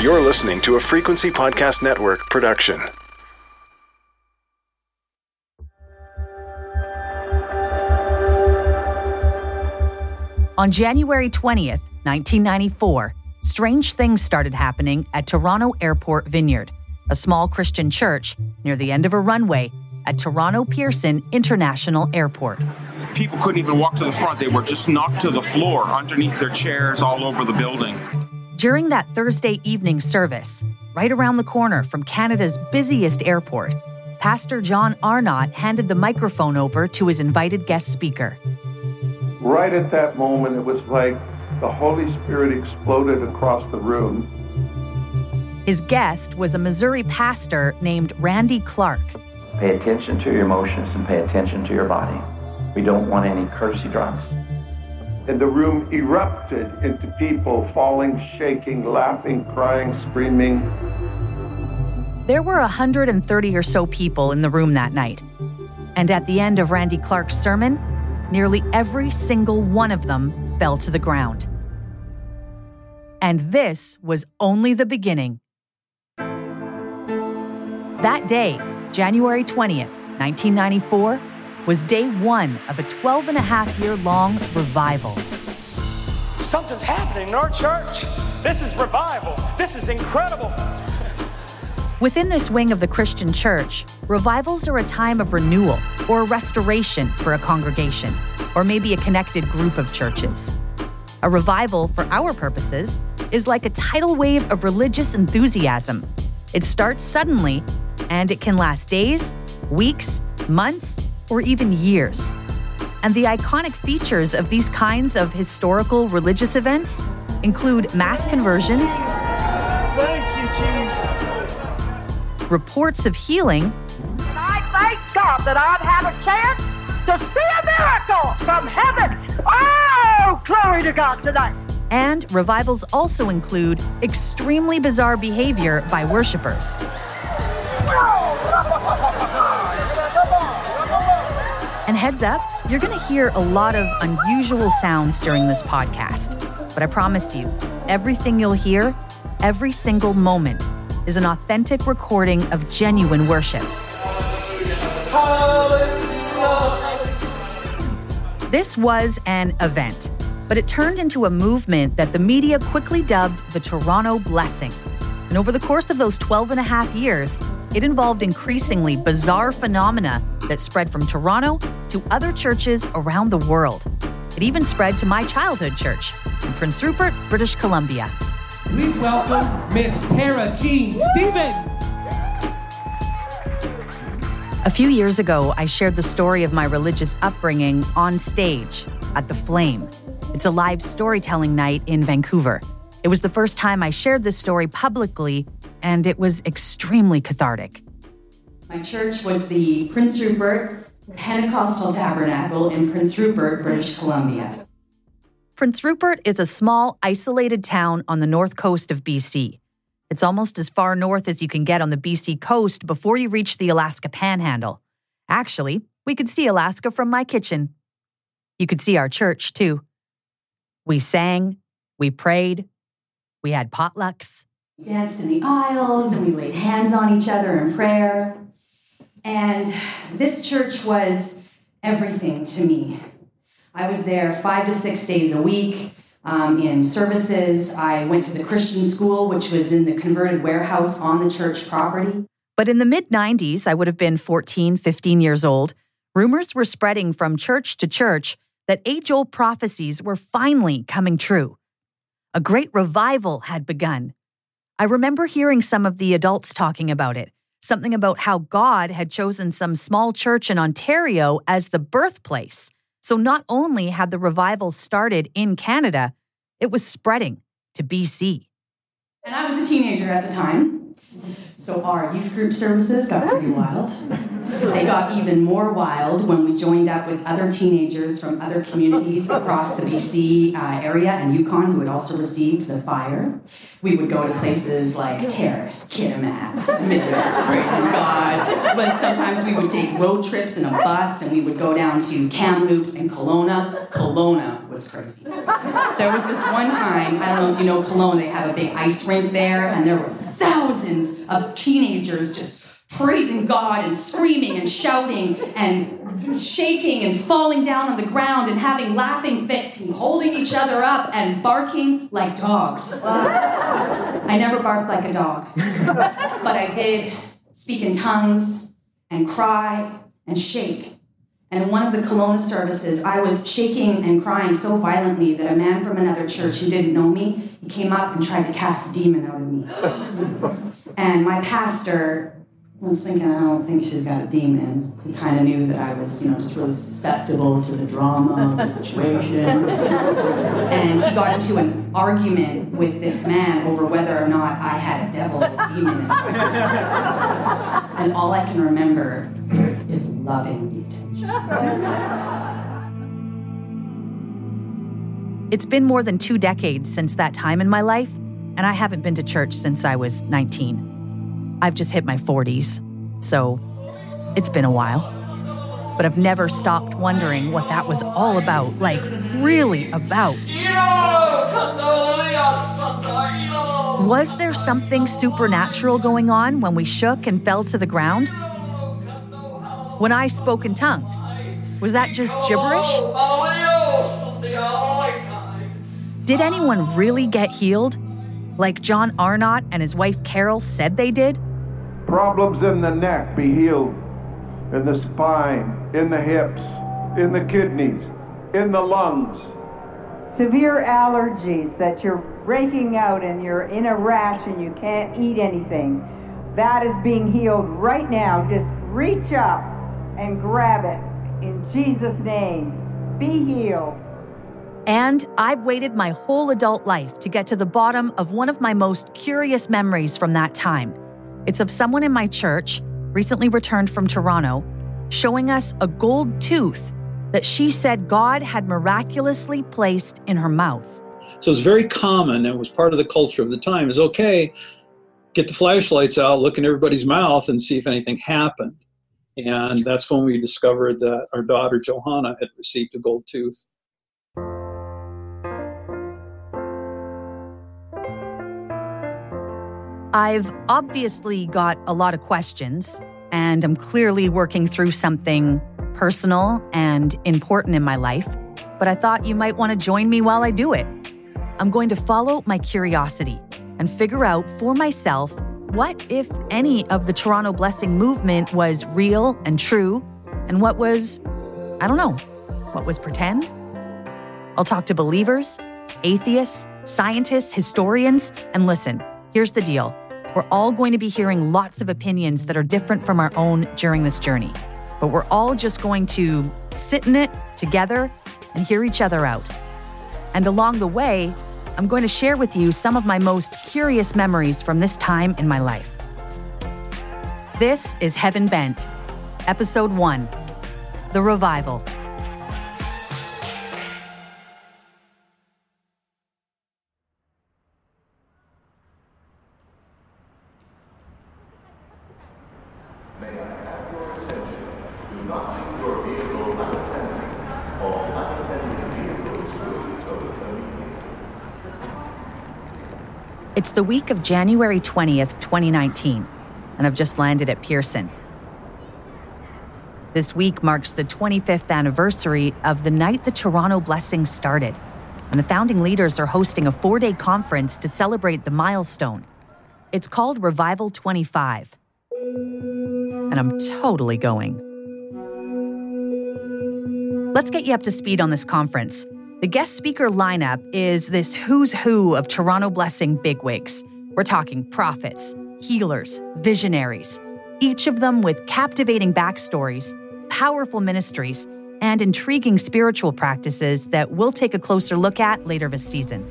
You're listening to a Frequency Podcast Network production. On January 20th, 1994, strange things started happening at Toronto Airport Vineyard, a small Christian church near the end of a runway at Toronto Pearson International Airport. People couldn't even walk to the front. They were just knocked to the floor underneath their chairs all over the building. During that Thursday evening service, right around the corner from Canada's busiest airport, Pastor John Arnott handed the microphone over to his invited guest speaker. Right at that moment, it was like the Holy Spirit exploded across the room. His guest was a Missouri pastor named Randy Clark. Pay attention to your emotions and pay attention to your body. We don't want any courtesy drops. And the room erupted into people falling, shaking, laughing, crying, screaming. There were 130 or so people in the room that night. And at the end of Randy Clark's sermon, nearly every single one of them fell to the ground. And this was only the beginning. That day, January 20th, 1994, was day one of a 12 and a half year long revival. Something's happening in our church. This is revival. This is incredible. Within this wing of the Christian church, revivals are a time of renewal or restoration for a congregation, or maybe a connected group of churches. A revival, for our purposes, is like a tidal wave of religious enthusiasm. It starts suddenly, and it can last days, weeks, months, or even years. And the iconic features of these kinds of historical religious events include mass conversions, Thank you, Jesus. reports of healing, I thank God that I've had a chance to see a miracle from heaven. Oh, glory to God tonight. and revivals also include extremely bizarre behavior by worshipers. And heads up, you're going to hear a lot of unusual sounds during this podcast. But I promise you, everything you'll hear, every single moment, is an authentic recording of genuine worship. This was an event, but it turned into a movement that the media quickly dubbed the Toronto Blessing. And over the course of those 12 and a half years, it involved increasingly bizarre phenomena that spread from Toronto to other churches around the world. It even spread to my childhood church in Prince Rupert, British Columbia. Please welcome Miss Tara Jean Stevens. A few years ago, I shared the story of my religious upbringing on stage at The Flame. It's a live storytelling night in Vancouver. It was the first time I shared this story publicly, and it was extremely cathartic. My church was the Prince Rupert Pentecostal Tabernacle in Prince Rupert, British Columbia. Prince Rupert is a small, isolated town on the north coast of BC. It's almost as far north as you can get on the BC coast before you reach the Alaska Panhandle. Actually, we could see Alaska from my kitchen. You could see our church, too. We sang, we prayed, we had potlucks. Danced in the aisles and we laid hands on each other in prayer. And this church was everything to me. I was there five to six days a week um, in services. I went to the Christian school, which was in the converted warehouse on the church property. But in the mid 90s, I would have been 14, 15 years old, rumors were spreading from church to church that age old prophecies were finally coming true. A great revival had begun. I remember hearing some of the adults talking about it, something about how God had chosen some small church in Ontario as the birthplace. So not only had the revival started in Canada, it was spreading to BC. And I was a teenager at the time. So our youth group services got pretty wild. They got even more wild when we joined up with other teenagers from other communities across the BC uh, area and Yukon who had also received the fire. We would go to places like Terrace, Kitimat, Smithers, praising God. But sometimes we would take road trips in a bus and we would go down to Kamloops and Kelowna. Kelowna was crazy. There was this one time, I don't know if you know Kelowna, they have a big ice rink there, and there were thousands of teenagers just praising God and screaming and shouting and shaking and falling down on the ground and having laughing fits and holding each other up and barking like dogs. I never barked like a dog, but I did speak in tongues and cry and shake. And one of the Kelowna services, I was shaking and crying so violently that a man from another church who didn't know me, he came up and tried to cast a demon out of me. and my pastor was thinking, I don't think she's got a demon. He kind of knew that I was, you know, just really susceptible to the drama of the situation. and he got into an argument with this man over whether or not I had a devil or a demon and all I can remember is loving the attention. It's been more than two decades since that time in my life, and I haven't been to church since I was 19. I've just hit my 40s, so it's been a while. But I've never stopped wondering what that was all about. Like, really about. Was there something supernatural going on when we shook and fell to the ground? When I spoke in tongues, was that just gibberish? Did anyone really get healed? Like John Arnott and his wife Carol said they did? Problems in the neck be healed, in the spine, in the hips, in the kidneys, in the lungs. Severe allergies that you're breaking out and you're in a rash and you can't eat anything. That is being healed right now. Just reach up and grab it in Jesus' name. Be healed. And I've waited my whole adult life to get to the bottom of one of my most curious memories from that time. It's of someone in my church, recently returned from Toronto, showing us a gold tooth that she said God had miraculously placed in her mouth. So it's very common and was part of the culture of the time is okay, get the flashlights out, look in everybody's mouth and see if anything happened. And that's when we discovered that our daughter Johanna had received a gold tooth. I've obviously got a lot of questions, and I'm clearly working through something personal and important in my life, but I thought you might want to join me while I do it. I'm going to follow my curiosity and figure out for myself what, if any, of the Toronto Blessing movement was real and true, and what was, I don't know, what was pretend? I'll talk to believers, atheists, scientists, historians, and listen, here's the deal. We're all going to be hearing lots of opinions that are different from our own during this journey. But we're all just going to sit in it together and hear each other out. And along the way, I'm going to share with you some of my most curious memories from this time in my life. This is Heaven Bent, Episode 1 The Revival. The week of January 20th, 2019, and I've just landed at Pearson. This week marks the 25th anniversary of the night the Toronto Blessing started, and the founding leaders are hosting a four day conference to celebrate the milestone. It's called Revival 25, and I'm totally going. Let's get you up to speed on this conference. The guest speaker lineup is this who's who of Toronto Blessing bigwigs. We're talking prophets, healers, visionaries, each of them with captivating backstories, powerful ministries, and intriguing spiritual practices that we'll take a closer look at later this season.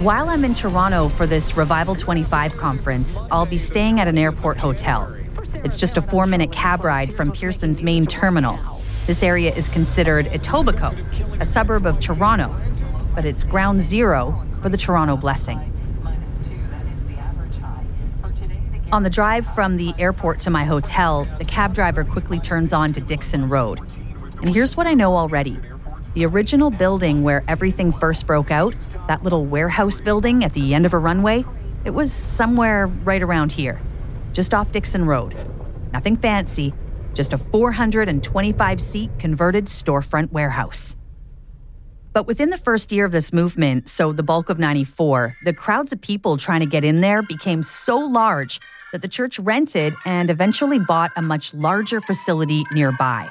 While I'm in Toronto for this Revival 25 conference, I'll be staying at an airport hotel. It's just a four minute cab ride from Pearson's main terminal. This area is considered Etobicoke, a suburb of Toronto, but it's ground zero for the Toronto Blessing. On the drive from the airport to my hotel, the cab driver quickly turns on to Dixon Road. And here's what I know already the original building where everything first broke out, that little warehouse building at the end of a runway, it was somewhere right around here, just off Dixon Road. Nothing fancy, just a 425 seat converted storefront warehouse. But within the first year of this movement, so the bulk of 94, the crowds of people trying to get in there became so large that the church rented and eventually bought a much larger facility nearby.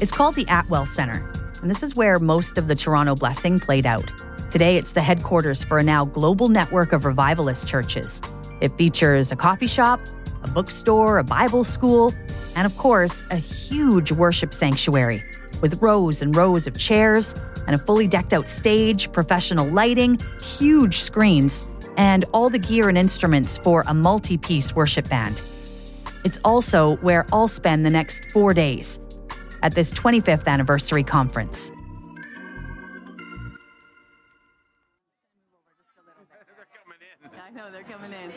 It's called the Attwell Center, and this is where most of the Toronto blessing played out. Today, it's the headquarters for a now global network of revivalist churches. It features a coffee shop, a bookstore, a Bible school, and of course, a huge worship sanctuary with rows and rows of chairs and a fully decked out stage, professional lighting, huge screens, and all the gear and instruments for a multi piece worship band. It's also where I'll spend the next four days at this 25th anniversary conference. I know they're coming in.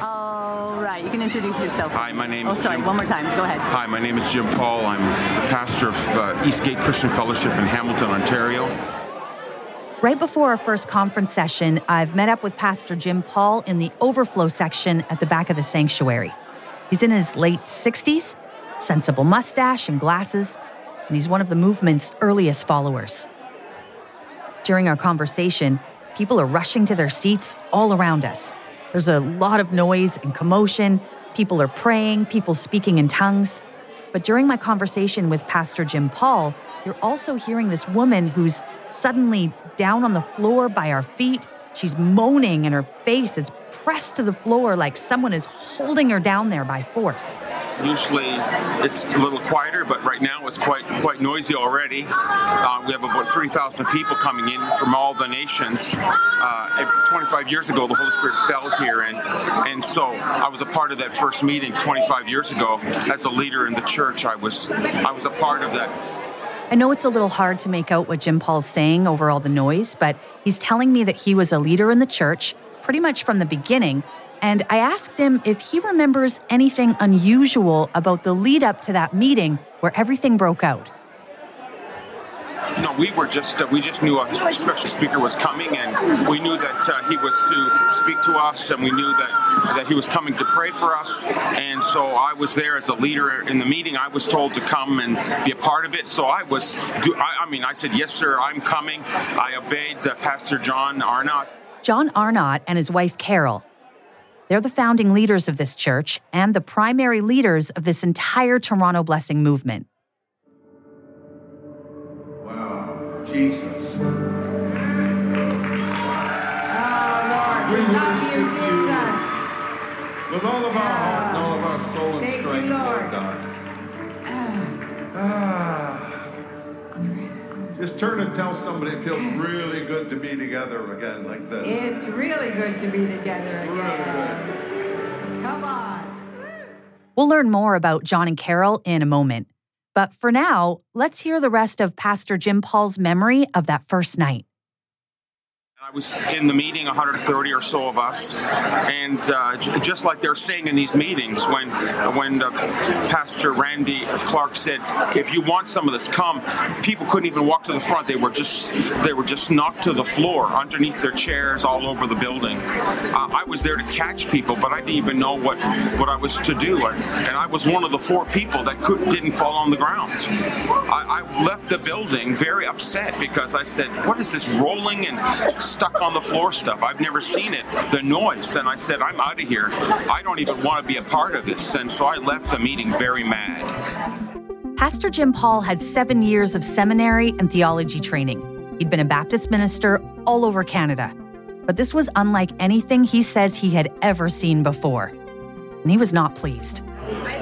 All right, you can introduce yourself. Hi, my name oh, is sorry, Jim. one more time. Go ahead. Hi, my name is Jim Paul. I'm the pastor of uh, Eastgate Christian Fellowship in Hamilton, Ontario. Right before our first conference session, I've met up with Pastor Jim Paul in the overflow section at the back of the sanctuary. He's in his late 60s, sensible mustache and glasses, and he's one of the movement's earliest followers. During our conversation, people are rushing to their seats all around us. There's a lot of noise and commotion. People are praying, people speaking in tongues. But during my conversation with Pastor Jim Paul, you're also hearing this woman who's suddenly down on the floor by our feet. She's moaning, and her face is pressed to the floor like someone is holding her down there by force. Usually it's a little quieter, but right now it's quite quite noisy already. Uh, we have about 3,000 people coming in from all the nations. Uh, 25 years ago, the Holy Spirit fell here, and and so I was a part of that first meeting 25 years ago as a leader in the church. I was I was a part of that. I know it's a little hard to make out what Jim Paul's saying over all the noise, but he's telling me that he was a leader in the church pretty much from the beginning. And I asked him if he remembers anything unusual about the lead up to that meeting where everything broke out. No, we were just uh, we just knew a special speaker was coming, and we knew that uh, he was to speak to us, and we knew that that he was coming to pray for us. And so I was there as a leader in the meeting. I was told to come and be a part of it. So I was. I, I mean, I said, "Yes, sir, I'm coming." I obeyed uh, Pastor John Arnott. John Arnott and his wife Carol. They're the founding leaders of this church and the primary leaders of this entire Toronto Blessing movement. Wow, Jesus. Oh, Lord, we love you, Jesus. With all of our heart and all of our soul and Thank you, strength, Lord Lord. God. Ah. Just turn and tell somebody it feels really good to be together again like this. It's really good to be together again. Come on. We'll learn more about John and Carol in a moment. But for now, let's hear the rest of Pastor Jim Paul's memory of that first night. I was in the meeting, 130 or so of us, and uh, j- just like they're saying in these meetings, when when Pastor Randy Clark said, "If you want some of this, come," people couldn't even walk to the front; they were just they were just knocked to the floor underneath their chairs all over the building. Uh, I was there to catch people, but I didn't even know what what I was to do, and I was one of the four people that could, didn't fall on the ground. I, I left the building very upset because I said, "What is this rolling and stuck on the floor stuff? I've never seen it. The noise." And I said, "I'm out of here. I don't even want to be a part of this." And so I left the meeting very mad. Pastor Jim Paul had seven years of seminary and theology training. He'd been a Baptist minister all over Canada. But this was unlike anything he says he had ever seen before. And he was not pleased.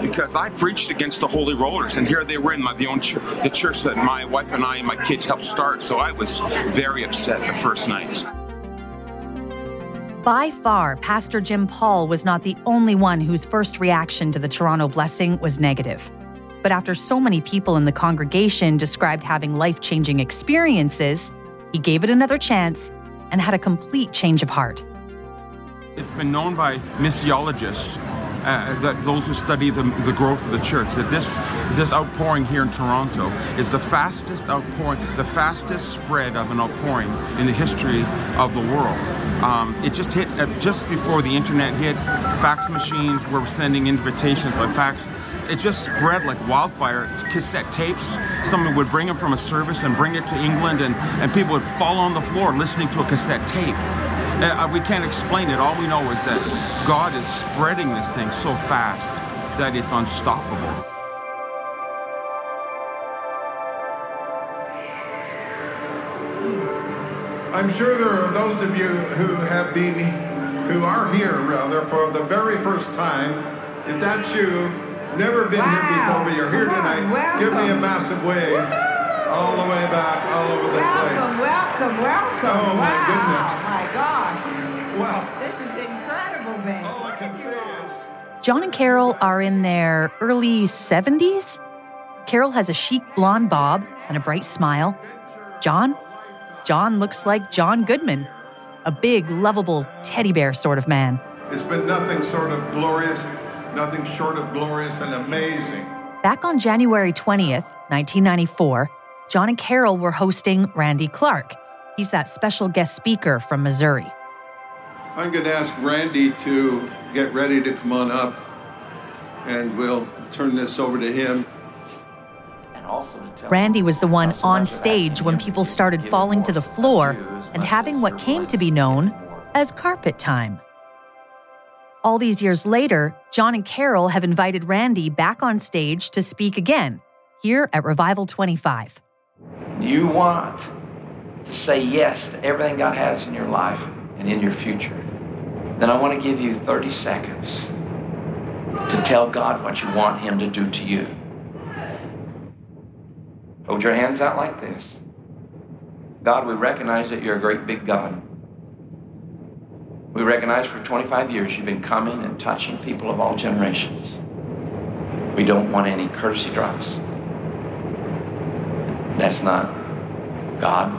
Because I preached against the Holy Rollers, and here they were in my, the own church, the church that my wife and I and my kids helped start. So I was very upset the first night. By far, Pastor Jim Paul was not the only one whose first reaction to the Toronto blessing was negative. But after so many people in the congregation described having life changing experiences, he gave it another chance and had a complete change of heart. It's been known by missiologists uh, that those who study the, the growth of the church that this this outpouring here in Toronto is the fastest outpouring, the fastest spread of an outpouring in the history of the world. Um, it just hit uh, just before the internet hit. Fax machines were sending invitations by fax. It just spread like wildfire. Cassette tapes. Someone would bring them from a service and bring it to England, and, and people would fall on the floor listening to a cassette tape. Uh, we can't explain it. All we know is that God is spreading this thing so fast that it's unstoppable. I'm sure there are those of you who have been, who are here rather, for the very first time. If that's you, never been wow. here before, but you're here tonight, on, give me a massive wave. All the way back, all over the welcome, place. Welcome, welcome, Oh wow. my goodness. my gosh. Well, this is incredible, man. All I can say is. John and Carol are in their early 70s. Carol has a chic blonde bob and a bright smile. John? John looks like John Goodman, a big, lovable teddy bear sort of man. It's been nothing sort of glorious, nothing short of glorious and amazing. Back on January 20th, 1994, John and Carol were hosting Randy Clark. He's that special guest speaker from Missouri. I'm going to ask Randy to get ready to come on up, and we'll turn this over to him. Randy was the one on stage when people started falling to the floor and having what came to be known as carpet time. All these years later, John and Carol have invited Randy back on stage to speak again, here at Revival 25. You want to say yes to everything God has in your life and in your future. Then I want to give you 30 seconds to tell God what you want Him to do to you. Hold your hands out like this. God, we recognize that you're a great big God. We recognize for 25 years you've been coming and touching people of all generations. We don't want any courtesy drops. That's not God.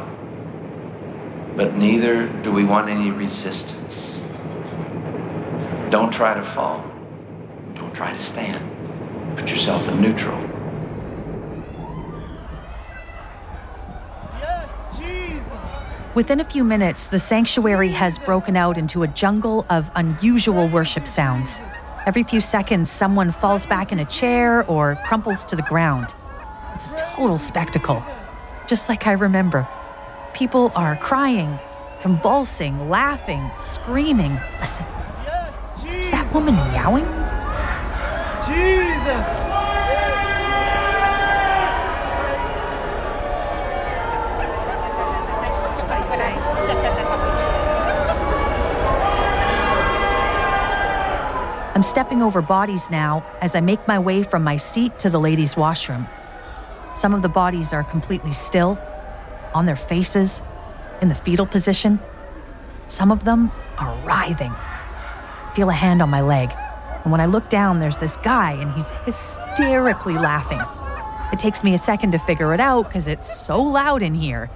But neither do we want any resistance. Don't try to fall. Don't try to stand. Put yourself in neutral. Yes, Jesus. Within a few minutes, the sanctuary has broken out into a jungle of unusual worship sounds. Every few seconds, someone falls back in a chair or crumples to the ground. It's a total spectacle, just like I remember. People are crying, convulsing, laughing, screaming. Listen. Is that woman meowing? Jesus! I'm stepping over bodies now as I make my way from my seat to the ladies' washroom. Some of the bodies are completely still, on their faces, in the fetal position. Some of them are writhing. Feel a hand on my leg, and when I look down, there's this guy, and he's hysterically laughing. It takes me a second to figure it out because it's so loud in here,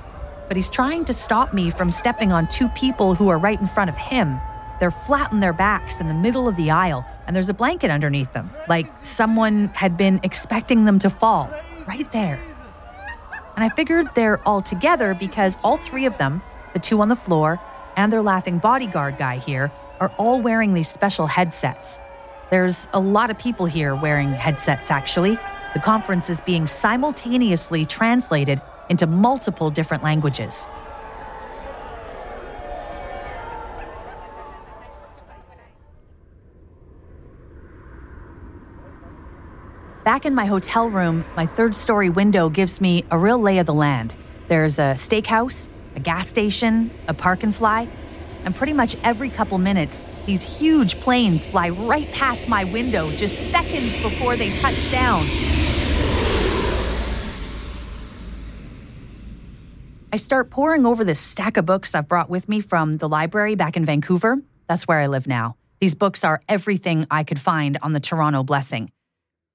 but he's trying to stop me from stepping on two people who are right in front of him. They're flat on their backs in the middle of the aisle, and there's a blanket underneath them, like someone had been expecting them to fall, right there. And I figured they're all together because all three of them, the two on the floor and their laughing bodyguard guy here, are all wearing these special headsets. There's a lot of people here wearing headsets, actually. The conference is being simultaneously translated into multiple different languages. Back in my hotel room, my third story window gives me a real lay of the land. There's a steakhouse, a gas station, a park and fly. and pretty much every couple minutes, these huge planes fly right past my window just seconds before they touch down. I start poring over this stack of books I've brought with me from the library back in Vancouver. That's where I live now. These books are everything I could find on the Toronto blessing.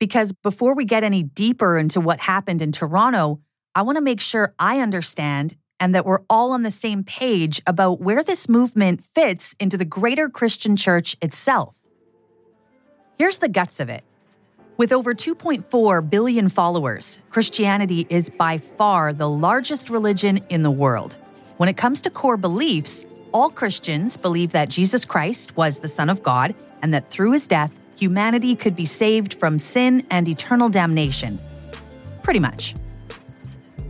Because before we get any deeper into what happened in Toronto, I want to make sure I understand and that we're all on the same page about where this movement fits into the greater Christian church itself. Here's the guts of it with over 2.4 billion followers, Christianity is by far the largest religion in the world. When it comes to core beliefs, all Christians believe that Jesus Christ was the Son of God and that through his death, humanity could be saved from sin and eternal damnation. Pretty much.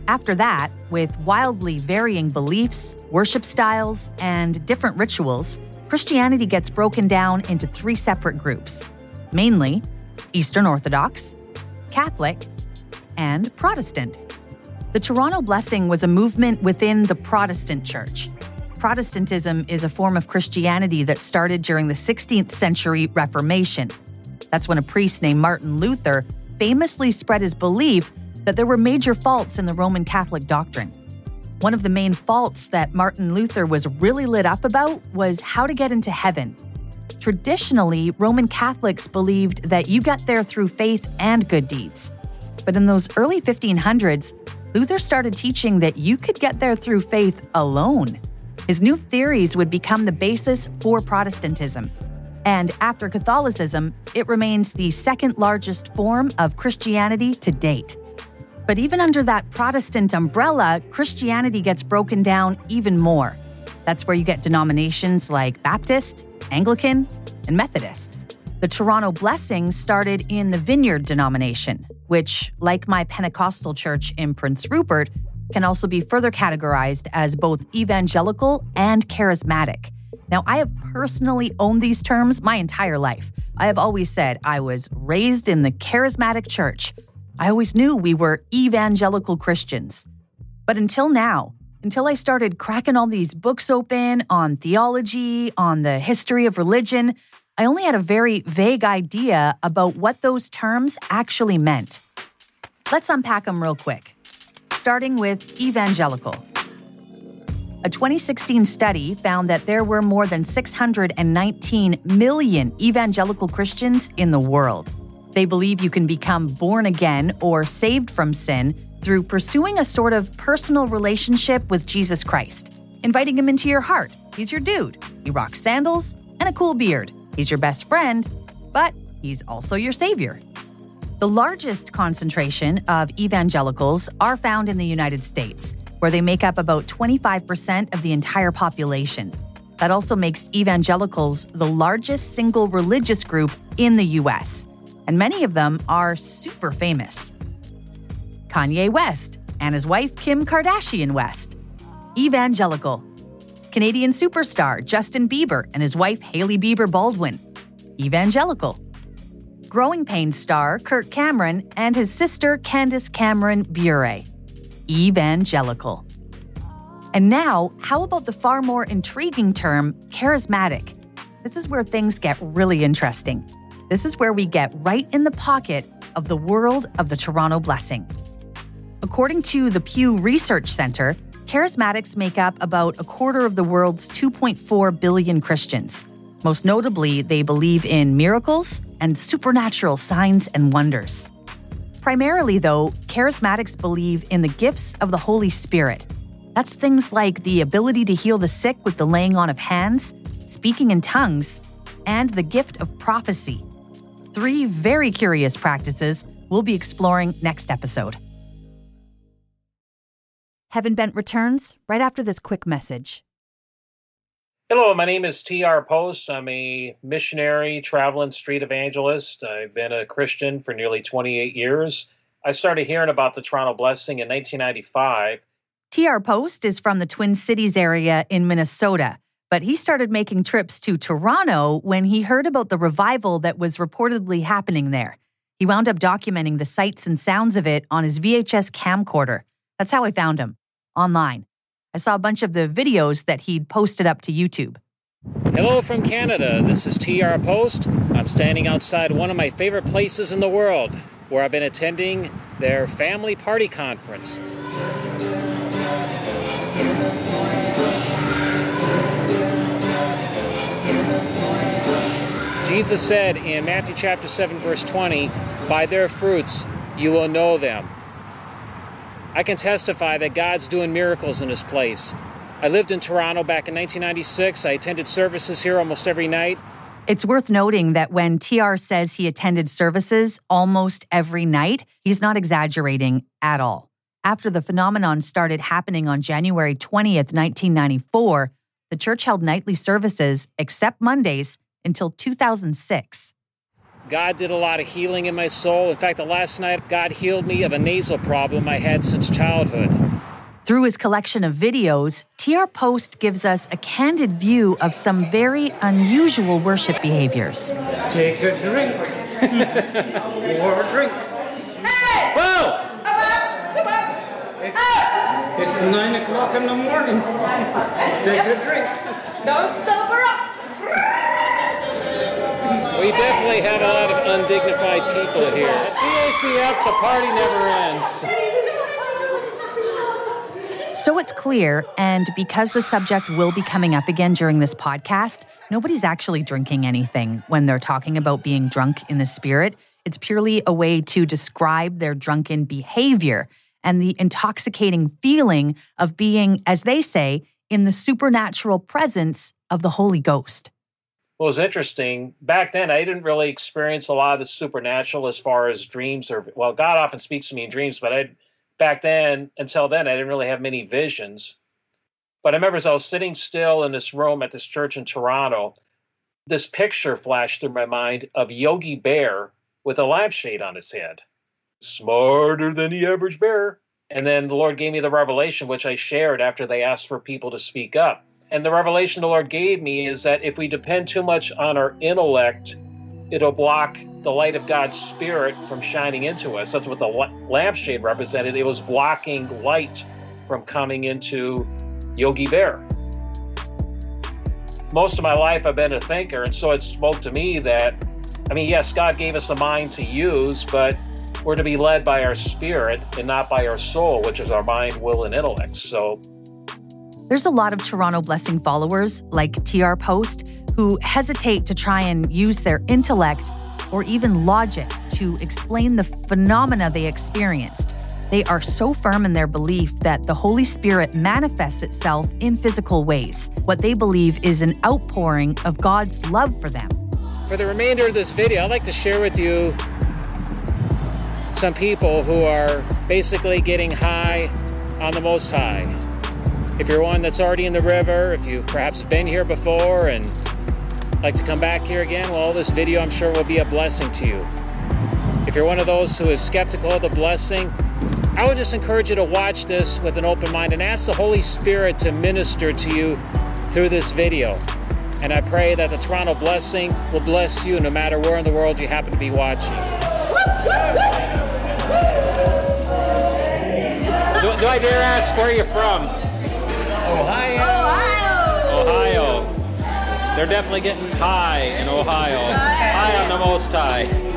After that, with wildly varying beliefs, worship styles, and different rituals, Christianity gets broken down into three separate groups mainly Eastern Orthodox, Catholic, and Protestant. The Toronto Blessing was a movement within the Protestant Church. Protestantism is a form of Christianity that started during the 16th century Reformation. That's when a priest named Martin Luther famously spread his belief that there were major faults in the Roman Catholic doctrine. One of the main faults that Martin Luther was really lit up about was how to get into heaven Traditionally, Roman Catholics believed that you got there through faith and good deeds. But in those early 1500s, Luther started teaching that you could get there through faith alone. His new theories would become the basis for Protestantism. And after Catholicism, it remains the second largest form of Christianity to date. But even under that Protestant umbrella, Christianity gets broken down even more. That's where you get denominations like Baptist, Anglican, and Methodist. The Toronto Blessing started in the Vineyard denomination, which, like my Pentecostal church in Prince Rupert, can also be further categorized as both evangelical and charismatic. Now, I have personally owned these terms my entire life. I have always said I was raised in the charismatic church. I always knew we were evangelical Christians. But until now, until I started cracking all these books open on theology, on the history of religion, I only had a very vague idea about what those terms actually meant. Let's unpack them real quick, starting with evangelical. A 2016 study found that there were more than 619 million evangelical Christians in the world. They believe you can become born again or saved from sin through pursuing a sort of personal relationship with Jesus Christ, inviting him into your heart. He's your dude. He rocks sandals and a cool beard. He's your best friend, but he's also your savior. The largest concentration of evangelicals are found in the United States, where they make up about 25% of the entire population. That also makes evangelicals the largest single religious group in the US, and many of them are super famous. Kanye West and his wife Kim Kardashian West. Evangelical. Canadian superstar Justin Bieber and his wife Hailey Bieber Baldwin. Evangelical. Growing Pains star Kirk Cameron and his sister Candace Cameron Bure. Evangelical. And now, how about the far more intriguing term charismatic? This is where things get really interesting. This is where we get right in the pocket of the world of the Toronto Blessing. According to the Pew Research Center, charismatics make up about a quarter of the world's 2.4 billion Christians. Most notably, they believe in miracles and supernatural signs and wonders. Primarily, though, charismatics believe in the gifts of the Holy Spirit. That's things like the ability to heal the sick with the laying on of hands, speaking in tongues, and the gift of prophecy. Three very curious practices we'll be exploring next episode. Heaven Bent returns right after this quick message. Hello, my name is T.R. Post. I'm a missionary, traveling street evangelist. I've been a Christian for nearly 28 years. I started hearing about the Toronto Blessing in 1995. T.R. Post is from the Twin Cities area in Minnesota, but he started making trips to Toronto when he heard about the revival that was reportedly happening there. He wound up documenting the sights and sounds of it on his VHS camcorder. That's how I found him online. I saw a bunch of the videos that he'd posted up to YouTube. Hello from Canada. This is TR Post. I'm standing outside one of my favorite places in the world where I've been attending their family party conference. Jesus said in Matthew chapter 7 verse 20, "By their fruits you will know them." I can testify that God's doing miracles in this place. I lived in Toronto back in 1996. I attended services here almost every night. It's worth noting that when TR says he attended services almost every night, he's not exaggerating at all. After the phenomenon started happening on January 20th, 1994, the church held nightly services, except Mondays, until 2006. God did a lot of healing in my soul. In fact, the last night, God healed me of a nasal problem I had since childhood. Through his collection of videos, TR Post gives us a candid view of some very unusual worship behaviors. Take a drink. More drink. Hey! Whoa! It's, it's nine o'clock in the morning. Take a drink. Don't sober up. We definitely have a lot of undignified people here. At TACF, the party never ends. So it's clear, and because the subject will be coming up again during this podcast, nobody's actually drinking anything when they're talking about being drunk in the spirit. It's purely a way to describe their drunken behavior and the intoxicating feeling of being, as they say, in the supernatural presence of the Holy Ghost. Well, was interesting. Back then, I didn't really experience a lot of the supernatural as far as dreams or, well, God often speaks to me in dreams, but I back then, until then, I didn't really have many visions. But I remember as I was sitting still in this room at this church in Toronto, this picture flashed through my mind of Yogi Bear with a lampshade on his head. Smarter than the average bear. And then the Lord gave me the revelation, which I shared after they asked for people to speak up. And the revelation the Lord gave me is that if we depend too much on our intellect, it'll block the light of God's Spirit from shining into us. That's what the lampshade represented. It was blocking light from coming into Yogi Bear. Most of my life, I've been a thinker, and so it spoke to me that, I mean, yes, God gave us a mind to use, but we're to be led by our spirit and not by our soul, which is our mind, will, and intellect. So there's a lot of Toronto Blessing followers, like TR Post, who hesitate to try and use their intellect or even logic to explain the phenomena they experienced. They are so firm in their belief that the Holy Spirit manifests itself in physical ways, what they believe is an outpouring of God's love for them. For the remainder of this video, I'd like to share with you some people who are basically getting high on the Most High. If you're one that's already in the river, if you've perhaps been here before and like to come back here again, well, this video I'm sure will be a blessing to you. If you're one of those who is skeptical of the blessing, I would just encourage you to watch this with an open mind and ask the Holy Spirit to minister to you through this video. And I pray that the Toronto blessing will bless you no matter where in the world you happen to be watching. Do, do I dare ask where you're from? Ohio. Ohio. Ohio. They're definitely getting high in Ohio. High on the most high.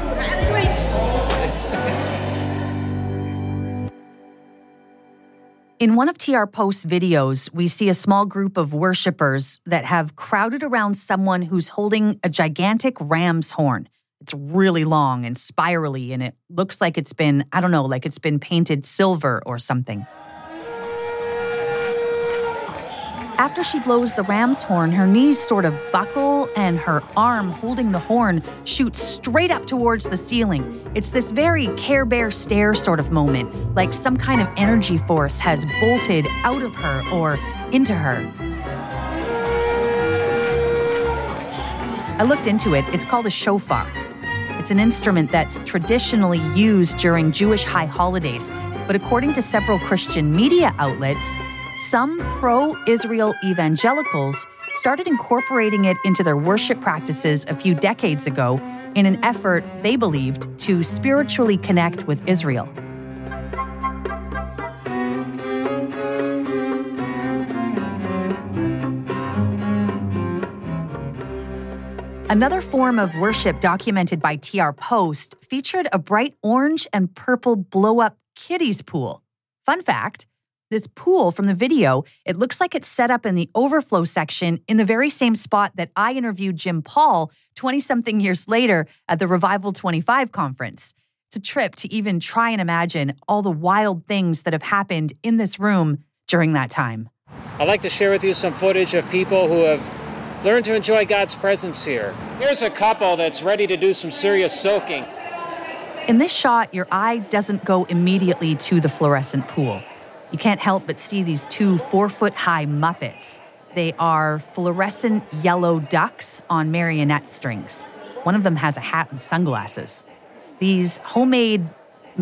In one of TR Post's videos, we see a small group of worshippers that have crowded around someone who's holding a gigantic ram's horn. It's really long and spirally, and it looks like it's been, I don't know, like it's been painted silver or something. After she blows the ram's horn, her knees sort of buckle and her arm holding the horn shoots straight up towards the ceiling. It's this very Care Bear stare sort of moment, like some kind of energy force has bolted out of her or into her. I looked into it. It's called a shofar. It's an instrument that's traditionally used during Jewish high holidays, but according to several Christian media outlets, some pro Israel evangelicals started incorporating it into their worship practices a few decades ago in an effort, they believed, to spiritually connect with Israel. Another form of worship documented by TR Post featured a bright orange and purple blow up kiddies pool. Fun fact this pool from the video, it looks like it's set up in the overflow section in the very same spot that I interviewed Jim Paul 20 something years later at the Revival 25 conference. It's a trip to even try and imagine all the wild things that have happened in this room during that time. I'd like to share with you some footage of people who have learned to enjoy God's presence here. Here's a couple that's ready to do some serious soaking. In this shot, your eye doesn't go immediately to the fluorescent pool. You can't help but see these two four foot high Muppets. They are fluorescent yellow ducks on marionette strings. One of them has a hat and sunglasses. These homemade,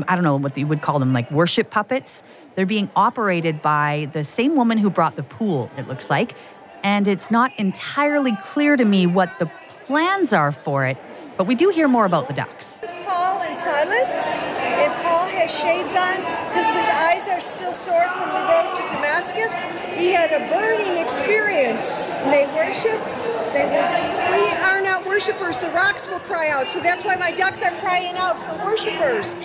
I don't know what you would call them, like worship puppets, they're being operated by the same woman who brought the pool, it looks like. And it's not entirely clear to me what the plans are for it, but we do hear more about the ducks. It's Paul and Silas, and Paul has shades on because his eyes are still sore from the road to Damascus. He had a burning experience. They worship. They we are not worshipers. The rocks will cry out. So that's why my ducks are crying out for worshipers.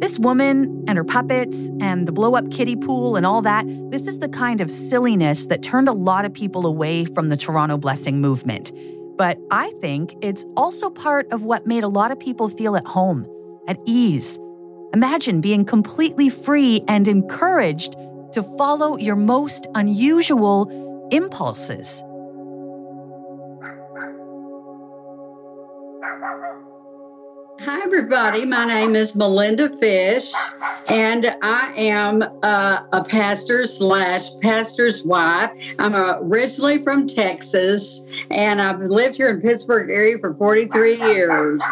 This woman and her puppets and the blow up kiddie pool and all that, this is the kind of silliness that turned a lot of people away from the Toronto Blessing movement. But I think it's also part of what made a lot of people feel at home, at ease. Imagine being completely free and encouraged to follow your most unusual impulses. Everybody. My name is Melinda Fish, and I am uh, a pastor slash pastor's wife. I'm originally from Texas, and I've lived here in Pittsburgh area for 43 years.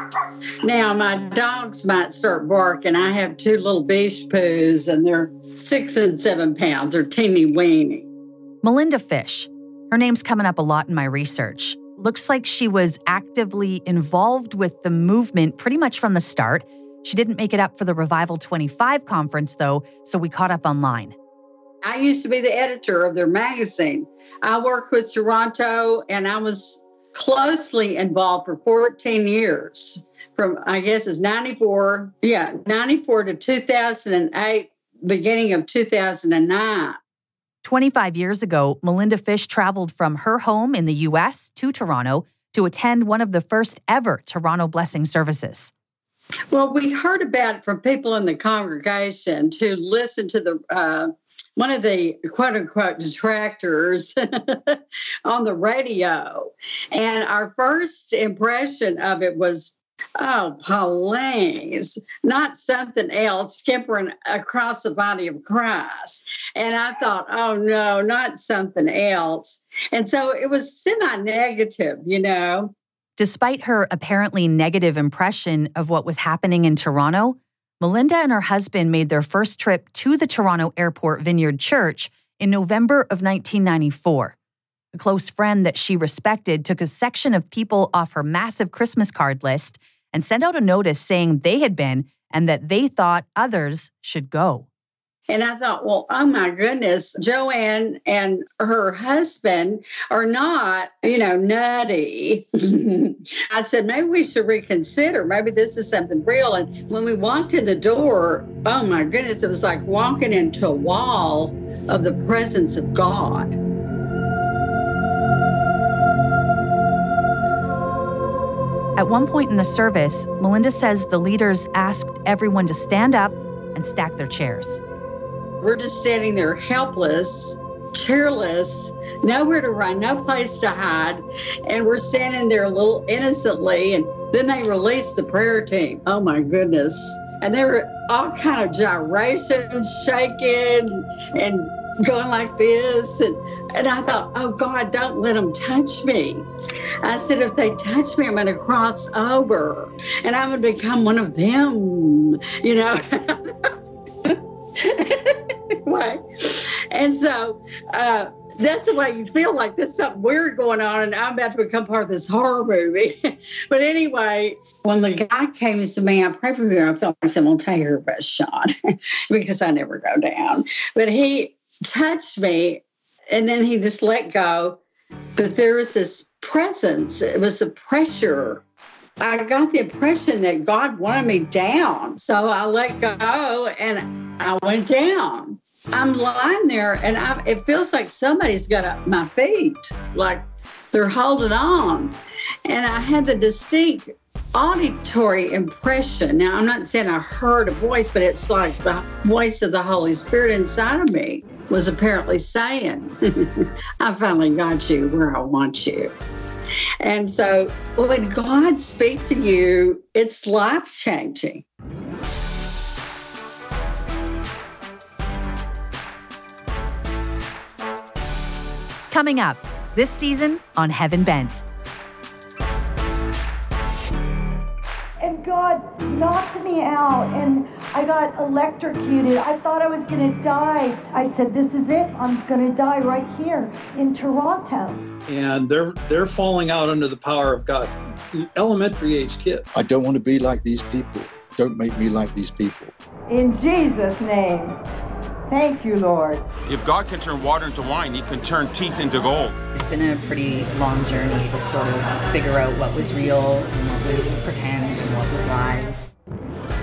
Now, my dogs might start barking. I have two little beach poos, and they're six and seven pounds. They're teeny weeny. Melinda Fish. Her name's coming up a lot in my research looks like she was actively involved with the movement pretty much from the start. She didn't make it up for the Revival 25 conference, though, so we caught up online. I used to be the editor of their magazine. I worked with Toronto and I was closely involved for 14 years from, I guess, it's 94, yeah, 94 to 2008, beginning of 2009. 25 years ago, Melinda Fish traveled from her home in the U.S. to Toronto to attend one of the first ever Toronto Blessing services. Well, we heard about it from people in the congregation to listen to the uh, one of the quote unquote detractors on the radio. And our first impression of it was Oh, please, not something else skippering across the body of Christ. And I thought, oh no, not something else. And so it was semi negative, you know. Despite her apparently negative impression of what was happening in Toronto, Melinda and her husband made their first trip to the Toronto Airport Vineyard Church in November of 1994. Close friend that she respected took a section of people off her massive Christmas card list and sent out a notice saying they had been and that they thought others should go. And I thought, well, oh my goodness, Joanne and her husband are not, you know, nutty. I said, maybe we should reconsider. Maybe this is something real. And when we walked in the door, oh my goodness, it was like walking into a wall of the presence of God. At one point in the service, Melinda says the leaders asked everyone to stand up and stack their chairs. We're just standing there helpless, cheerless, nowhere to run, no place to hide. And we're standing there a little innocently. And then they released the prayer team. Oh my goodness. And they were all kind of gyrations, shaking and going like this. And, and I thought, oh God, don't let them touch me. I said, if they touch me, I'm going to cross over and I'm going to become one of them, you know. anyway, and so uh, that's the way you feel like there's something weird going on and I'm about to become part of this horror movie. but anyway, when the guy came to me, I prayed for him. I felt like someone take her best shot because I never go down. But he touched me and then he just let go. But there was this presence, it was a pressure. I got the impression that God wanted me down. So I let go and I went down. I'm lying there and I, it feels like somebody's got up my feet, like they're holding on. And I had the distinct auditory impression. Now, I'm not saying I heard a voice, but it's like the voice of the Holy Spirit inside of me was apparently saying, I finally got you where I want you. And so when God speaks to you, it's life changing. Coming up this season on Heaven Bent. And God knocked me out and I got electrocuted. I thought I was going to die. I said, This is it. I'm going to die right here in Toronto. And they're they're falling out under the power of God. Elementary age kids. I don't want to be like these people. Don't make me like these people. In Jesus' name. Thank you, Lord. If God can turn water into wine, He can turn teeth into gold. It's been a pretty long journey to sort of figure out what was real and what was pretend and what was lies.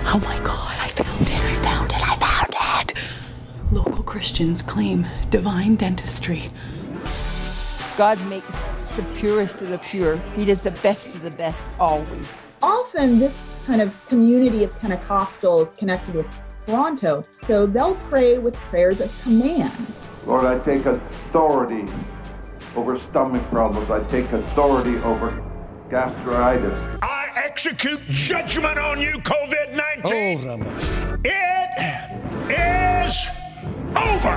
Oh my God, I found it, I found it, I found it! Local Christians claim divine dentistry. God makes the purest of the pure, He does the best of the best always. Often, this kind of community of Pentecostals connected with Toronto. So they'll pray with prayers of command. Lord, I take authority over stomach problems. I take authority over gastritis. I execute judgment on you, COVID 19. Oh, It is over.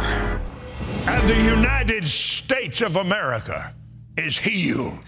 And the United States of America is healed.